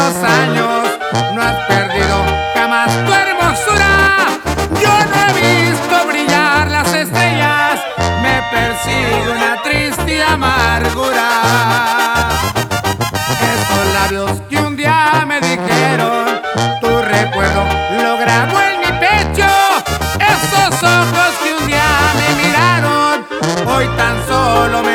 los años no has perdido jamás tu hermosura. Yo no he visto brillar las estrellas, me persigue una triste amargura. Esos labios que un día me dijeron, tu recuerdo lo grabó en mi pecho. Esos ojos que un día me miraron, hoy tan solo me